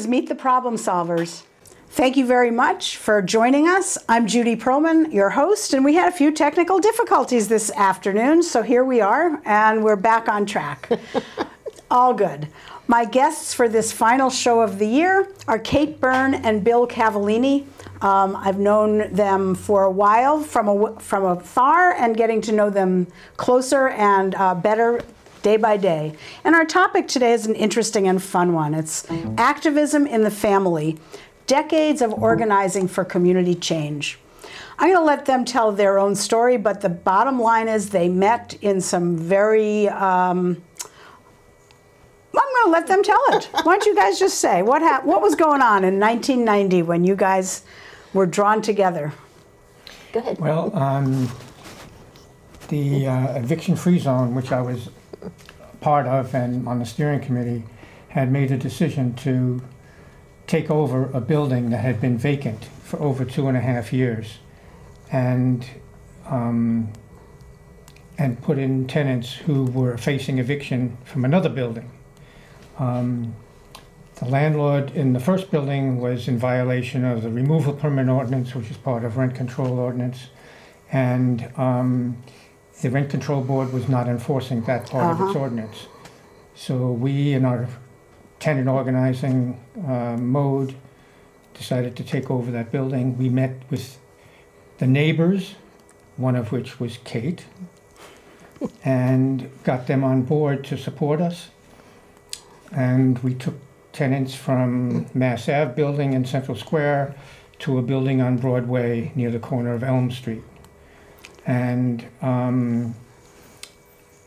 is Meet the Problem Solvers. Thank you very much for joining us. I'm Judy Perlman, your host, and we had a few technical difficulties this afternoon, so here we are, and we're back on track. All good. My guests for this final show of the year are Kate Byrne and Bill Cavellini. Um, I've known them for a while from, a, from afar and getting to know them closer and uh, better day by day. And our topic today is an interesting and fun one. It's activism in the family, decades of organizing for community change. I'm going to let them tell their own story, but the bottom line is they met in some very. Um, I'm going to let them tell it. Why don't you guys just say what hap- what was going on in 1990 when you guys were drawn together? Go ahead. Well, um, the uh, eviction-free zone, which I was part of and on the steering committee, had made a decision to take over a building that had been vacant for over two and a half years, and um, and put in tenants who were facing eviction from another building. Um, the landlord in the first building was in violation of the removal permit ordinance, which is part of rent control ordinance, and um, the rent control board was not enforcing that part of its Uh-huh. ordinance. So we, in our tenant organizing uh, mode, decided to take over that building. We met with the neighbors, one of which was Kate, and got them on board to support us. And we took tenants from Mass Ave building in Central Square to a building on Broadway near the corner of Elm Street. And um,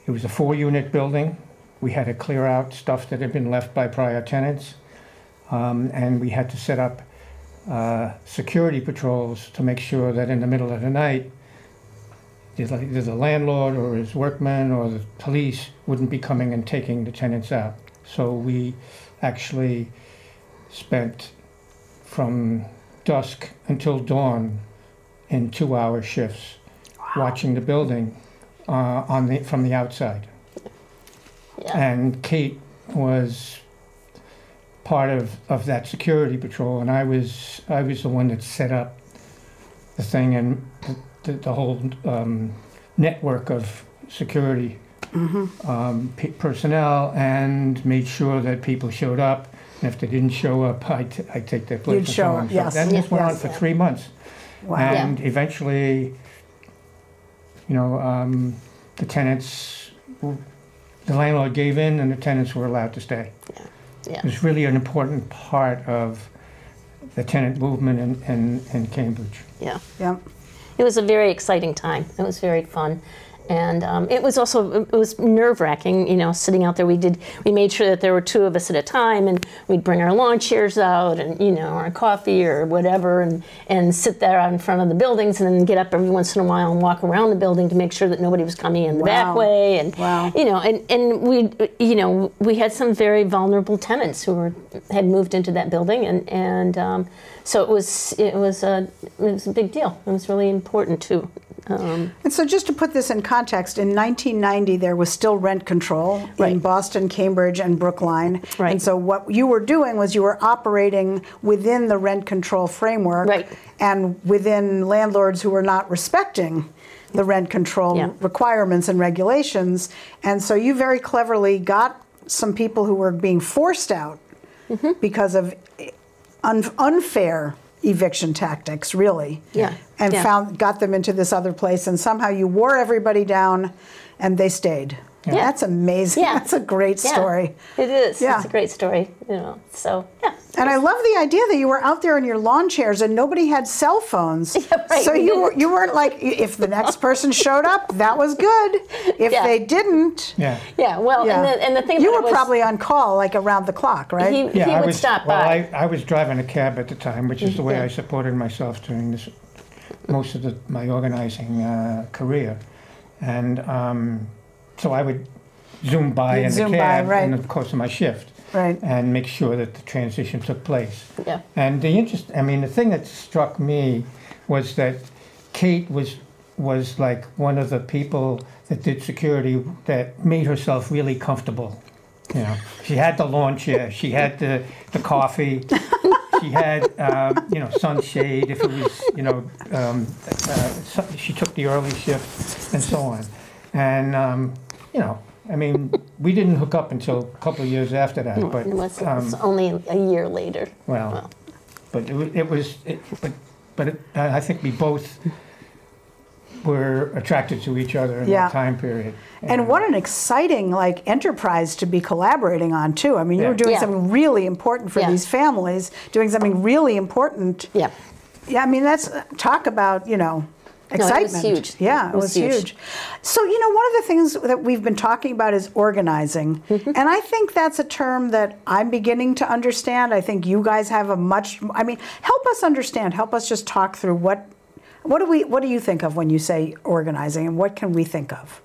it was a four-unit building. We had to clear out stuff that had been left by prior tenants. Um, and we had to set up uh, security patrols to make sure that in the middle of the night, either either the landlord or his workmen or the police wouldn't be coming and taking the tenants out. So we actually spent from dusk until dawn in two-hour shifts watching the building uh, on the from the outside. Yeah. And Kate was part of, of that security patrol, and I was I was the one that set up the thing and the, the, the whole um, network of security um, pe- personnel, and made sure that people showed up. And if they didn't show up, I t- I take their place. You'd show on. up, So yes. That just went on Yes. for three months, Wow. and eventually, you know, um, the tenants, the landlord gave in, and the tenants were allowed to stay. Yeah. It was really an important part of the tenant movement in, in, in Cambridge. Yeah. Yeah. It was a very exciting time. It was very fun. And um, it was also it was nerve wracking, you know, sitting out there. We did we made sure that there were two of us at a time, and we'd bring our lawn chairs out, and you know, our coffee or whatever, and and sit there out in front of the buildings, and then get up every once in a while and walk around the building to make sure that nobody was coming in the Wow. back way, and Wow. you know, and and we you know we had some very vulnerable tenants who were had moved into that building, and and um, so it was it was a it was a big deal. It was really important too. Um, And so, just to put this in context, in 1990, there was still rent control in Boston, Cambridge, and Brookline. Right. And so, what you were doing was you were operating within the rent control framework Right. and within landlords who were not respecting the rent control Yeah. requirements and regulations. And so, you very cleverly got some people who were being forced out Mm-hmm. because of un- unfair eviction tactics, really. Yeah, and yeah. found got them into this other place and somehow you wore everybody down and they stayed Yeah. that's amazing Yeah. that's a great Yeah, story It is. Yeah. It's a great story. You know. So yeah. and i love the idea that you were out there in your lawn chairs and nobody had cell phones Yeah, right, so we you were, didn't. you weren't like if the next person showed up that was good if Yeah. they didn't Yeah. Yeah. Well, yeah. and the and the thing you were was, probably on call like around the clock right he, Yeah, he I would was, stop well, by. I, I was driving a cab at the time, which is the way Yeah. I supported myself during this most of the, my organizing uh, career, and um, so I would zoom by You'd in zoom the by, cab right. in the course of my shift, right and make sure that the transition took place. yeah. And the interest, I mean, the thing that struck me was that Kate was was like one of the people that did security that made herself really comfortable You know, she had the lawn chair, she had the, the coffee, she had, um, you know, sunshade if it was, you know, um, uh, she took the early shift and so on. And, um, you know, I mean, we didn't hook up until a couple of years after that, but, It was, it um, was only a year later. well, but it wa- it was, it- but, but it- I I think we both were attracted to each other in Yeah. that time period. And what an exciting like enterprise to be collaborating on too. I mean, you were Yeah. doing Yeah. something really important for Yeah. these families, doing something really important. Yeah. Yeah, I mean, that's talk about, you know, it was excitement. huge. Yeah, it, It was, was huge. huge. So, you know, one of the things that we've been talking about is organizing. Mm-hmm. And I think that's a term that I'm beginning to understand. I think you guys have a much I mean, help us understand, help us just talk through what what do we what do you think of when you say organizing and what can we think of?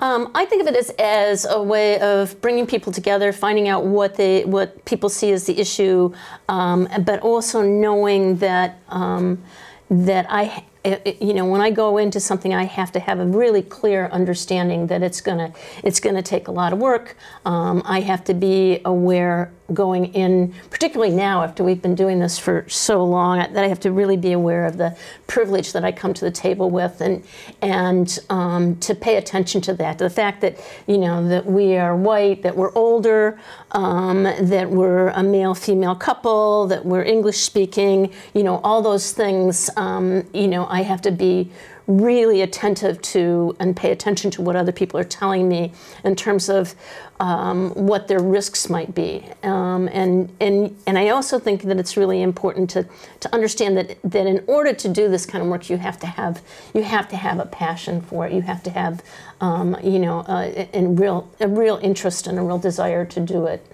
Um, I think of it as, as a way of bringing people together, finding out what they what people see as the issue, um, but also knowing that um, that I, you know, when I go into something, I have to have a really clear understanding that it's gonna it's gonna take a lot of work. Um, I have to be aware going in, particularly now after we've been doing this for so long, that I have to really be aware of the privilege that I come to the table with, and and um, to pay attention to that, to the fact that you know that we are white, that we're older, um, that we're a male-female couple, that we're English speaking, you know, all those things. Um, you know, I have to be really attentive to and pay attention to what other people are telling me in terms of um, what their risks might be. Um, and, and, and I also think that it's really important to, to understand that, that in order to do this kind of work, you have to have, you have, to have a passion for it. You have to have, um, you know, a, a real, a real interest and a real desire to do it.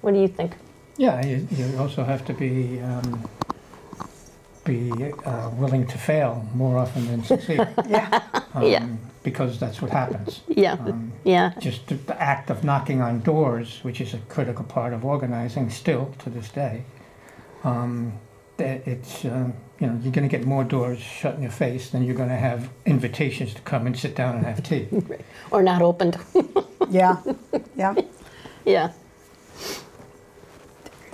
What do you think? Yeah, you, you also have to be, um, be uh, willing to fail more often than succeed. Yeah. Yeah. um, Because that's what happens. Yeah, Um, yeah, Just the- the act of knocking on doors, which is a critical part of organizing still to this day, um, that it's, uh, you know, you're going to get more doors shut in your face than you're going to have invitations to come and sit down and have tea. or not opened. Yeah. Yeah. yeah.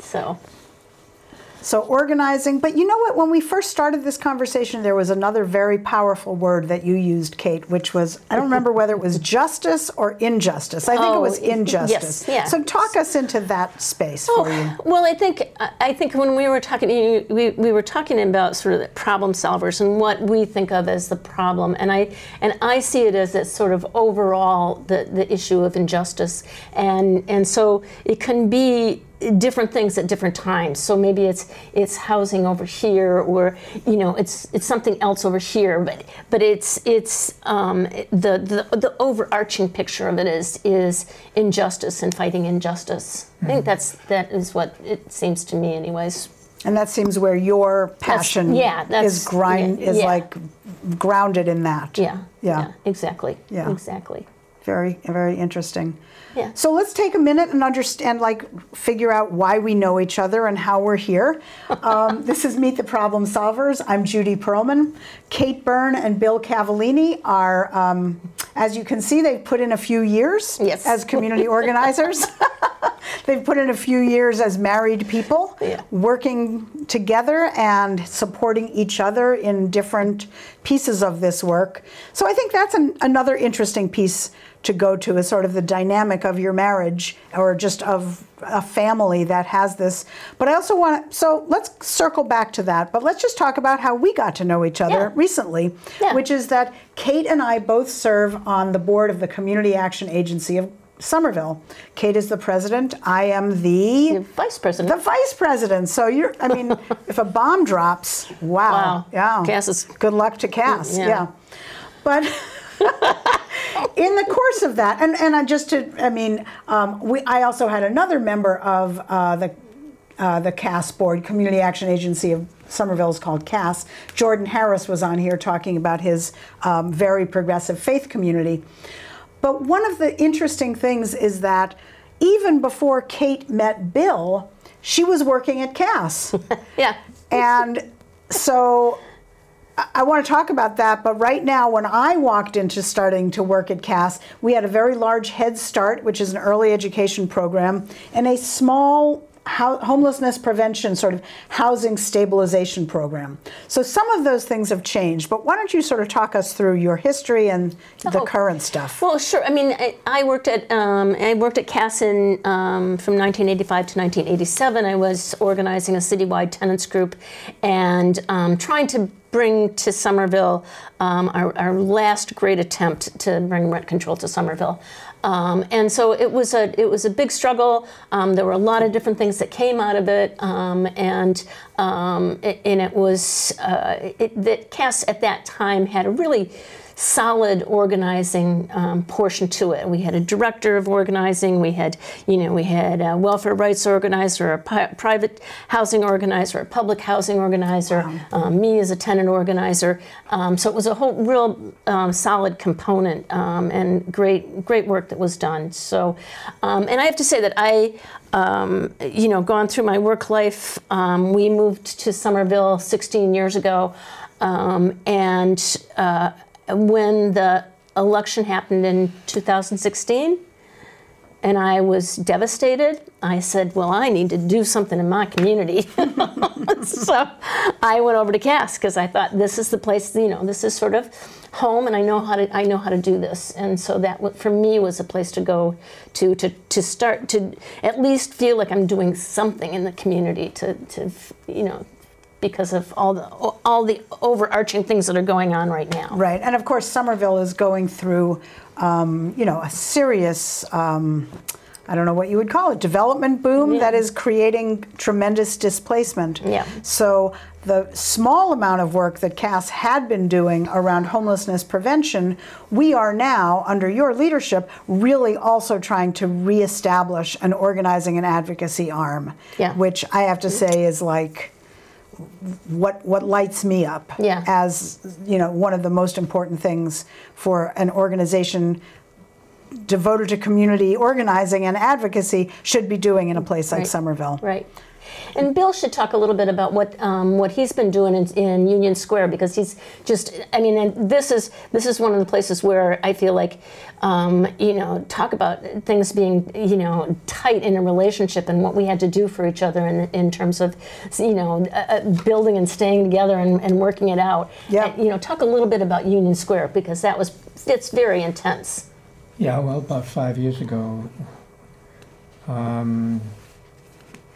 So, So organizing, but you know what? When we first started this conversation, there was another very powerful word that you used, Kate, which was I don't remember whether it was justice or injustice. I think it Oh, was yes, injustice. yeah. So talk us into that space Oh, for you. well, I think I- think when we were talking, you- we, we were talking about sort of the problem solvers and what we think of as the problem, and I and I see it as a sort of overall the, the issue of injustice, and and so it can be different things at different times. So maybe it's it's housing over here, or you know, it's it's something else over here. But but it's it's um, the, the the overarching picture of it is is injustice and fighting injustice. I think that's that is what it seems to me, anyways. And that seems where your passion yeah, that's- is grind yeah, is yeah. like grounded in that. Yeah. Yeah. exactly. Yeah. Exactly. Very, very interesting. Yeah. So let's take a minute and understand, like, figure out why we know each other and how we're here. Um, this is Meet the Problem Solvers. I'm Judy Perlman. Kate Byrne and Bill Cavellini are, um, as you can see, they've put in a few years Yes. as community organizers. They've put in a few years as married people, Yeah. working together and supporting each other in different pieces of this work. So I think that's an, another interesting piece to go to is sort of the dynamic of your marriage or just of a family that has this. But I also want to, so let's circle back to that, but let's just talk about how we got to know each other Yeah. recently, Yeah. which is that Kate and I both serve on the board of the Community Action Agency of Somerville. Kate is the president. I am the The vice president. the vice president. So you're, I mean, if a bomb drops, wow. Wow. Yeah. Cass is- Good luck to Cass. Yeah. Yeah. But in the course of that, and, and I just to, I mean, um, we, I also had another member of uh, the, uh, the CAS board, Community Action Agency of Somerville is called CAS. Jordan Harris was on here talking about his um, very progressive faith community. But one of the interesting things is that even before Kate met Bill, she was working at CAS. yeah. and so I want to talk about that, but right now, when I walked into starting to work at CAS, we had a very large Head Start, which is an early education program, and a small homelessness prevention sort of housing stabilization program. So some of those things have changed, but why don't you sort of talk us through your history and the Oh. current stuff? Well, sure. I mean, I, I worked at um, I worked at CAS in, um, from 1985 to 1987. I was organizing a citywide tenants group and um, trying to bring to Somerville um, our, our last great attempt to bring rent control to Somerville. Um, and so it was a it was a big struggle. Um, there were a lot of different things that came out of it, um, and um, it, and it was uh, it, that CAS at that time had a really solid organizing um, portion to it. We had a director of organizing. We had, you know, we had a welfare rights organizer, a pi- private housing organizer, a public housing organizer, um, me as a tenant organizer. Um, so it was a whole real um, solid component um, and great, great work that was done. So, um, and I have to say that I. Um, you know, gone through my work life. Um, we moved to Somerville 16 years ago, um, and uh, when the election happened in 2016 and I was devastated, I said, Well, I need to do something in my community. so I went over to Cass because I thought this is the place, you know, this is sort of home and I know how to I know how to do this. And so that for me was a place to go to to, to start to at least feel like I'm doing something in the community to, to you know because of all the all the overarching things that are going on right now. Right, and of course, Somerville is going through, um, you know, a serious, um, I don't know what you would call it, development boom that is creating tremendous displacement. Yeah. So the small amount of work that Cass had been doing around homelessness prevention, we are now, under your leadership, really also trying to reestablish an organizing and advocacy arm, Yeah. which I have to say is like what what lights me up Yeah. as you know one of the most important things for an organization devoted to community organizing and advocacy should be doing in a place like Right. Somerville. Right. And Bill should talk a little bit about what um, what he's been doing in, in Union Square because he's just I mean and this is this is one of the places where I feel like um, you know talk about things being you know tight in a relationship and what we had to do for each other in, in terms of you know uh, uh, building and staying together and, and working it out. Yeah. And, you know talk a little bit about Union Square because that was it's very intense. Yeah, well, about five years ago, um,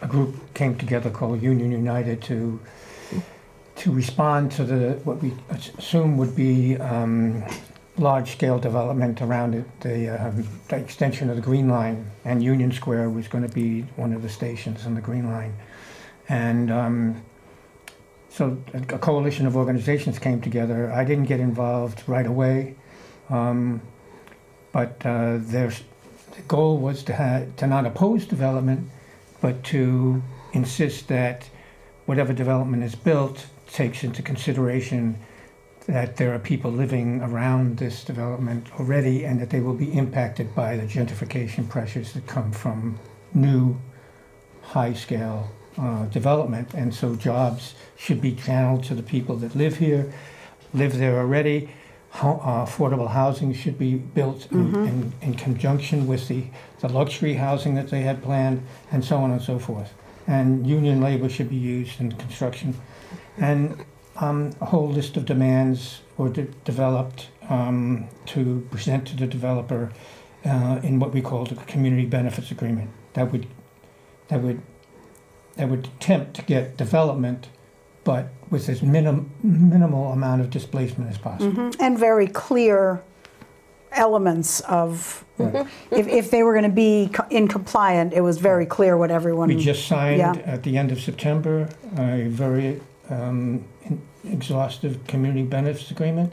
a group came together called Union United to to respond to the what we assume would be um, large-scale development around it, the, um, the extension of the Green Line, and Union Square was going to be one of the stations on the Green Line, and. Um, so a coalition of organizations came together. I didn't get involved right away. Um, but uh, their the goal was to have, to not oppose development, but to insist that whatever development is built takes into consideration that there are people living around this development already and that they will be impacted by the gentrification pressures that come from new high-scale uh, development. And so jobs should be channeled to the people that live here, live there already. Uh, affordable housing should be built in, in, in conjunction with the, the luxury housing that they had planned, and so on and so forth. And union labor should be used in construction. And um, a whole list of demands were de- developed um, to present to the developer uh, in what we called a community benefits agreement. That would that would that would attempt to get development, but with as minim, minimal amount of displacement as possible. And very clear elements of Right. if, if they were going to be co- in compliant, it was very clear what everyone We just signed Yeah. at the end of September a very um, in- exhaustive community benefits agreement.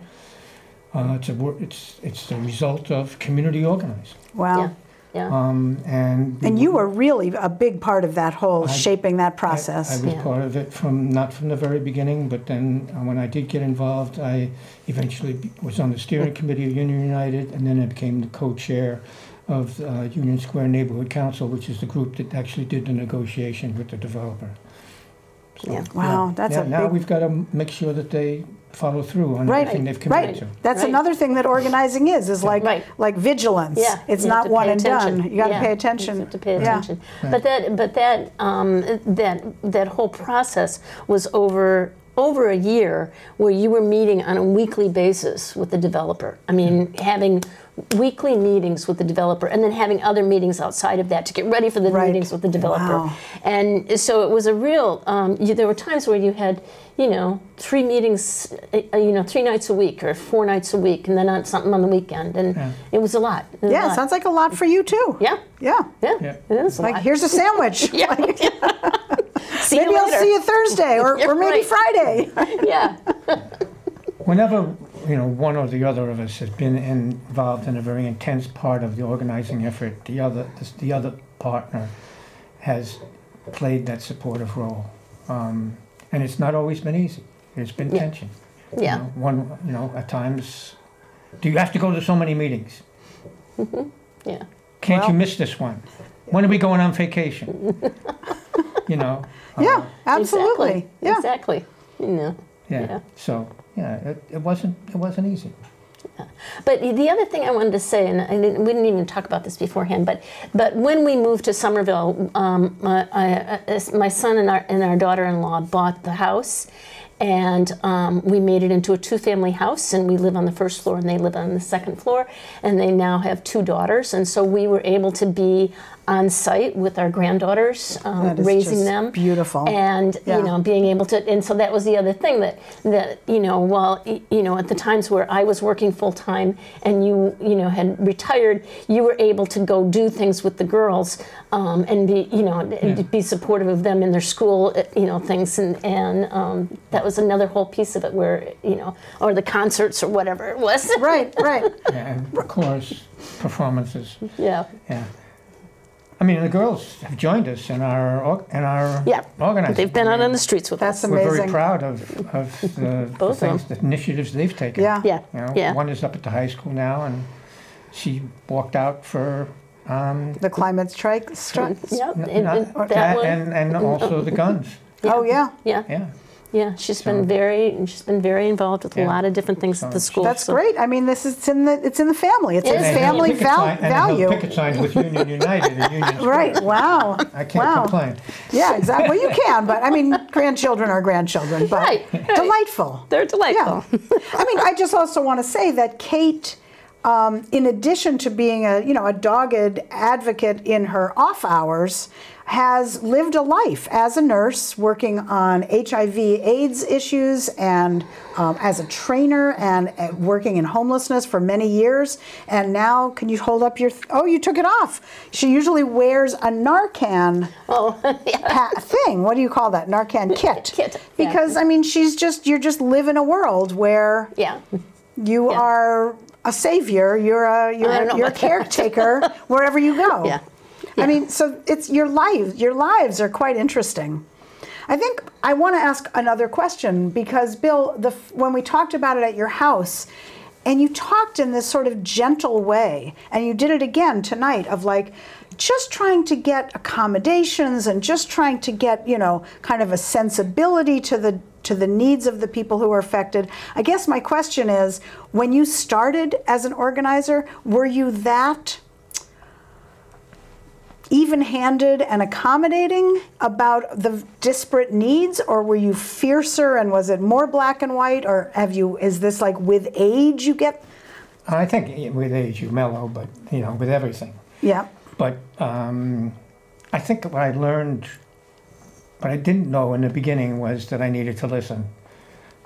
Uh, it's a wor- it's it's the result of community organizing, wow. Yeah. Yeah. um, and And you were really a big part of that whole I- shaping that I- process. I, was Yeah. part of it from not from the very beginning, but then uh, when I did get involved, I eventually be- was on the steering committee of Union United, and then I became the co-chair of uh, Union Square Neighborhood Council, which is the group that actually did the negotiation with the developer. So, Yeah. Wow, that's yeah, a now big- we've got to make sure that they follow through on Right, everything they've committed right. to. That's Right. another thing that organizing is, is like, Right. like vigilance. Yeah, It's you have not to one pay and attention. done. You gotta Yeah, pay You attention. have to pay Yeah. attention. But that, but that, um, that, that whole process was over, over a year where you were meeting on a weekly basis with the developer. I mean, having weekly meetings with the developer and then having other meetings outside of that to get ready for the Right. meetings with the developer. Wow. And so it was a real, um, you, there were times where you had, you know, three meetings, uh, you know, three nights a week or four nights a week and then on something on the weekend. And it was a lot. It was a Yeah, lot. sounds like a lot for you too. Yeah, Yeah. yeah, Yeah. it is a Like, lot. here's a sandwich. yeah. see Maybe you I'll see you Thursday or, or maybe right. Friday. Yeah, Whenever, you know, one or the other of us has been involved in a very intense part of the organizing effort, the other, the other partner has played that supportive role. Um, and it's not always been easy. There's been Yeah. tension. You yeah, know, One, you know, at times, do you have to go to so many meetings? yeah. Can't you miss this one? When are we going on vacation? You know? uh, Yeah, absolutely. Exactly. Yeah. Exactly. You know. Yeah, so, yeah, it, it wasn't, it wasn't easy. But the other thing I wanted to say, and I didn't, we didn't even talk about this beforehand, but but when we moved to Somerville, um, my, I, I- my son and our and our daughter-in-law bought the house, and um, we made it into a two-family house, and we live on the first floor, and they live on the second floor, and they now have two daughters, and so we were able to be on site with our granddaughters, um, That is raising just them, beautiful. and Yeah. you know being able to and so that was the other thing that that you know while you know at the times where I was working full time and you you know had retired you were able to go do things with the girls um, and be you know and Yeah. be supportive of them in their school uh, you know things and and um, that was another whole piece of it where you know or the concerts or whatever it was Right, right. Yeah, and of course, performances, yeah yeah. I mean, the girls have joined us in our, or- in our yeah organizing. they've been I out on the streets with That's us We're very amazing. proud of, of the- the Both of things, the initiatives they've taken. Yeah. yeah You know, yeah one is up at the high school now, and she walked out for, um, The climate strike. strike. Yep, n- and- not- and that that one- and, and also the guns, Oh, yeah. yeah yeah. Yeah, she's been very she's been very involved with a lot of different things at the school. That's so- great. I mean, this is it's in the it's in the family. It's It in is. And they family picket val- sign- And value. picket signs with Union United and Union Right. Wow. I can't wow. complain. Yeah, exactly. Well, you can, but I mean, grandchildren are grandchildren, but Right, right. delightful. They're delightful. Yeah. I mean, I just also want to say that Kate, um, in addition to being a you know a dogged advocate in her off hours, has lived a life as a nurse, working on HIV/AIDS issues, and um, as a trainer, and uh, working in homelessness for many years. And now, can you hold up your? Th- oh, you took it off. She usually wears a Narcan Oh, yeah. thing. What do you call that? Narcan kit. Kit, yeah. Because I mean, she's just you're just live in a world where Yeah. you Yeah. are a savior. You're a you're a, you're a caretaker wherever you go. Yeah. I mean, so it's your lives. Your lives are quite interesting. I think I want to ask another question because Bill, the when we talked about it at your house, and you talked in this sort of gentle way, and you did it again tonight of like just trying to get accommodations and just trying to get you know kind of a sensibility to the to the needs of the people who are affected. I guess my question is when you started as an organizer, were you that even handed and accommodating about the disparate needs, or were you fiercer and was it more black and white, or have you, is this like with age you get? I think with age you mellow, but, you know, with everything. Yeah, But um, I think what I learned, what I didn't know in the beginning was that I needed to listen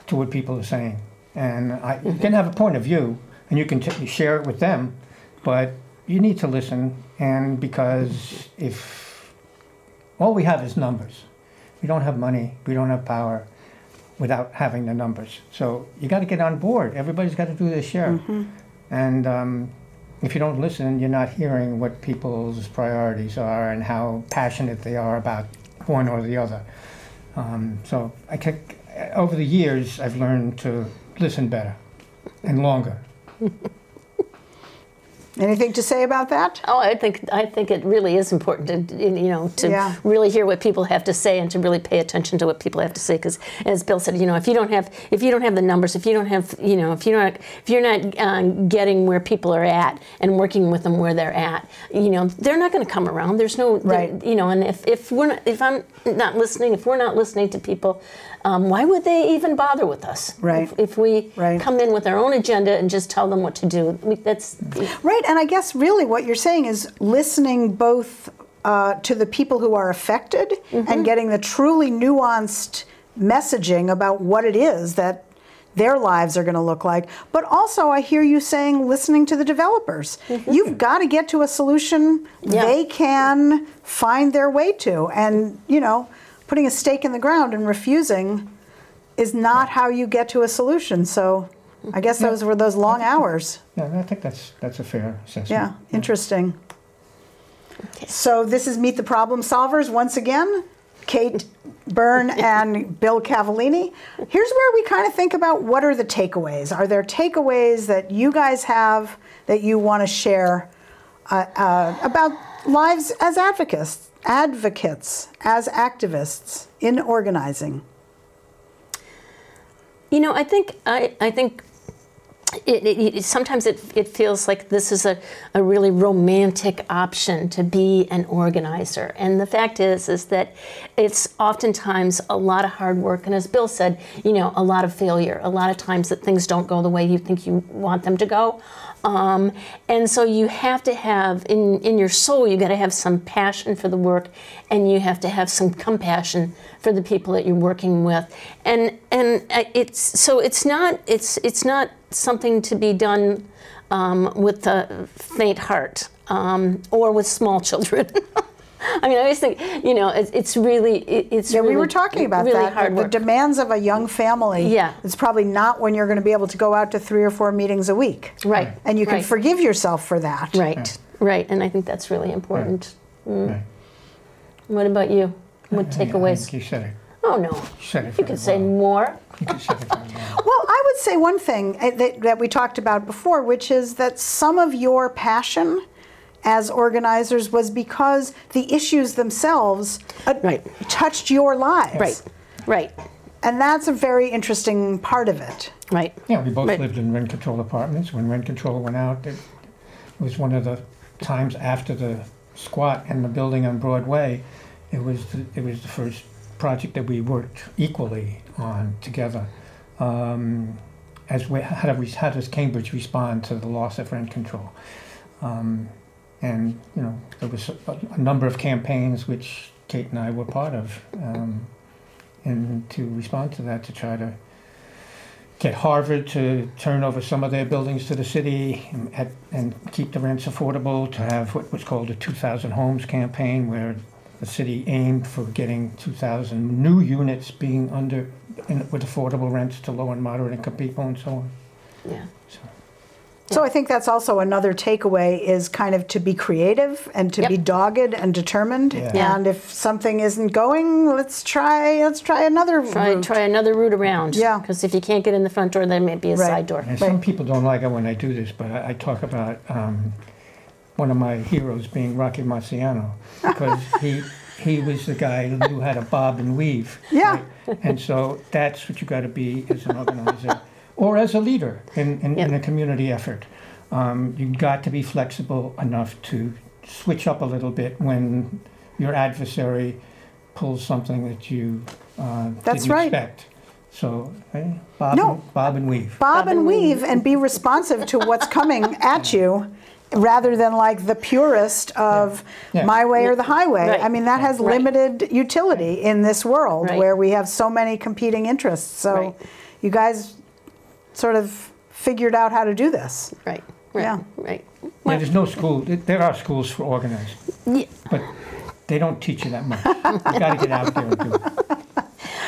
to what people are saying. And I, you can have a point of view and you can t- share it with them, but you need to listen. And because if all we have is numbers, we don't have money, we don't have power without having the numbers. So you got to get on board. Everybody's got to do their share. And um, if you don't listen, you're not hearing what people's priorities are and how passionate they are about one or the other. Um, so I can, over the years, I've learned to listen better and longer. Anything to say about that? Oh, I think I think it really is important to you know to Yeah. really hear what people have to say and to really pay attention to what people have to say because as Bill said, you know, if you don't have if you don't have the numbers, if you don't have you know if you're not if you're not um, getting where people are at and working with them where they're at, you know, they're not going to come around. There's no Right. you know, and if if we're not, if I'm not listening, if we're not listening to people, um, why would they even bother with us? Right. If, if we Right. come in with our own agenda and just tell them what to do, we, that's Right, and I guess really what you're saying is listening both uh, to the people who are affected and getting the truly nuanced messaging about what it is that their lives are going to look like. But also, I hear you saying listening to the developers. You've got to get to a solution Yeah. they can find their way to. And, you know, putting a stake in the ground and refusing is not how you get to a solution. So I guess those were those long hours. Yeah, I think that's, that's a fair assessment. Yeah, interesting. So this is Meet the Problem Solvers once again. Kate Byrne and Bill Cavellini. Here's where we kind of think about what are the takeaways. Are there takeaways that you guys have that you want to share uh, uh, about lives as advocates, advocates, as activists in organizing? You know, I think I, I think it, it, it, sometimes it, it feels like this is a, a really romantic option to be an organizer. And the fact is is that it's oftentimes a lot of hard work and as Bill said, you know, a lot of failure. A lot of times that things don't go the way you think you want them to go. Um, and so you have to have in, in your soul you got to have some passion for the work and you have to have some compassion for the people that you're working with. And and uh, it's so it's not it's it's not something to be done um, with a faint heart um, or with small children I mean, I always think, you know, it's, it's really, it, it's Yeah, really, we were talking about really that. hard the work. demands of a young family. Yeah. It's probably not when you're going to be able to go out to three or four meetings a week. Right. And you can right. forgive yourself for that. Right, right, and I think that's really important. Right. What about you? What I think takeaways? You said it. Oh no, You said it you very could say more. You could say it very well. Well, I would say one thing uh, that, that we talked about before, which is that some of your passion as organizers was because the issues themselves uh, Right. touched your lives. Right, right, And that's a very interesting part of it. right. Yeah, we both Right. lived in rent control apartments. When rent control went out, it was one of the times after the squat and the building on Broadway. It was the, it was the first project that we worked equally on together. Um, as we, how, do we, how does Cambridge respond to the loss of rent control? Um, and you know there was a, a number of campaigns which Kate and I were part of, um, and to respond to that to try to get Harvard to turn over some of their buildings to the city and, and keep the rents affordable, to have what was called a 2,000 homes campaign where the city aimed for getting 2,000 new units being under in, with affordable rents to low and moderate income people and so on. Yeah, So, So I think that's also another takeaway is kind of to be creative and to Yep. be dogged and determined. Yeah. Yeah. And if something isn't going, let's try let's try another try route. try another route around. Yeah. because if you can't get in the front door, then maybe a Right. side door. and some people don't like it when I do this, but I, I talk about um, one of my heroes being Rocky Marciano because he he was the guy who knew how to bob and weave. Yeah. right? And so that's what you got to be as an organizer or as a leader in, in, in a community effort. Um, you've got to be flexible enough to switch up a little bit when your adversary pulls something that you uh, That's didn't right. expect. So, eh, bob, No. and, bob and weave. Bob and weave and be responsive to what's coming at you rather than like the purist of Yeah. my way or the highway. Right. I mean, that has Right. limited utility in this world Right. where we have so many competing interests. So Right. you guys sort of figured out how to do this. Right, right, Yeah. right. Yeah, there's no school. There are schools for organizing, Yeah. but they don't teach you that much. You got to get out there and do it.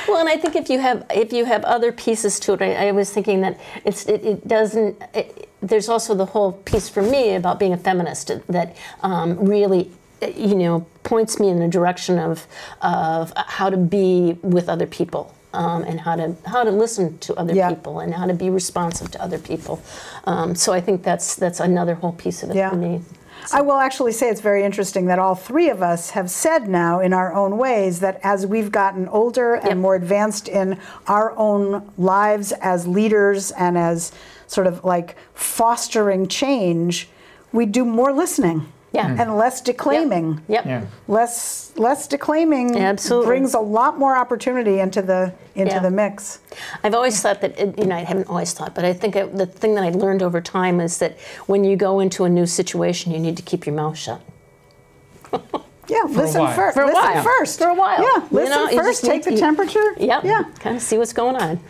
Well, and I think if you have if you have other pieces to it, I, I was thinking that it's it, it doesn't. It, there's also the whole piece for me about being a feminist that um, really, you know, points me in the direction of of how to be with other people um, and how to how to listen to other Yeah. people and how to be responsive to other people. Um, so I think that's that's another whole piece of it Yeah. for me. I will actually say it's very interesting that all three of us have said now in our own ways that as we've gotten older and Yep. more advanced in our own lives as leaders and as sort of like fostering change, we do more listening. Yeah. And less declaiming. Yep. Yeah. Less less declaiming Absolutely. brings a lot more opportunity into the into Yeah. the mix. I've always thought that, it, you know, I haven't always thought, but I think I, the thing that I learned over time is that when you go into a new situation, you need to keep your mouth shut. Yeah, listen while. first. For a listen while. first. For a while. Yeah, You listen know, you first. just Take the need to- temperature. Yep. Yeah. Kind of see what's going on.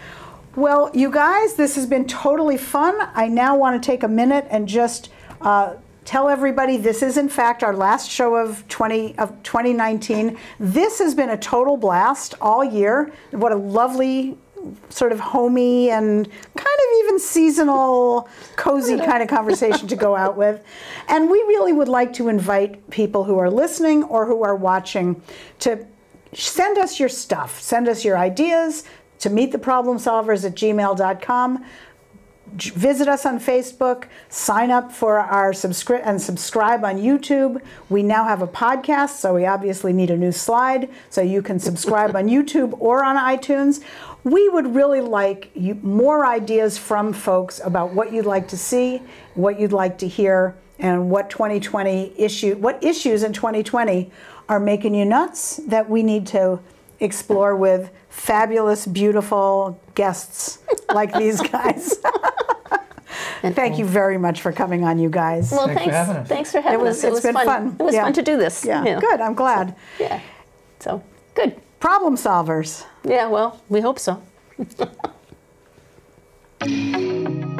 Well, you guys, this has been totally fun. I now want to take a minute and just uh, tell everybody this is in fact our last show of 20 of 2019. This has been a total blast all year. What a lovely sort of homey and kind of even seasonal cozy kind of conversation to go out with. And we really would like to invite people who are listening or who are watching to send us your stuff, send us your ideas to meet the problem solvers at gmail.com. Visit us on Facebook, sign up for our subscribe and subscribe on YouTube. We now have a podcast, so we obviously need a new slide so you can subscribe on YouTube or on iTunes. We would really like you, more ideas from folks about what you'd like to see, what you'd like to hear, and what 2020 issue, what issues in 2020 are making you nuts that we need to explore with fabulous, beautiful guests like these guys. And thank you very much for coming on, you guys. Well, thanks. Thanks for having us. Thanks for having it was, us. It was been fun. fun. It was yeah. fun to do this. Yeah. yeah. Good. I'm glad. So, yeah. So good. Problem solvers. Yeah. Well, we hope so.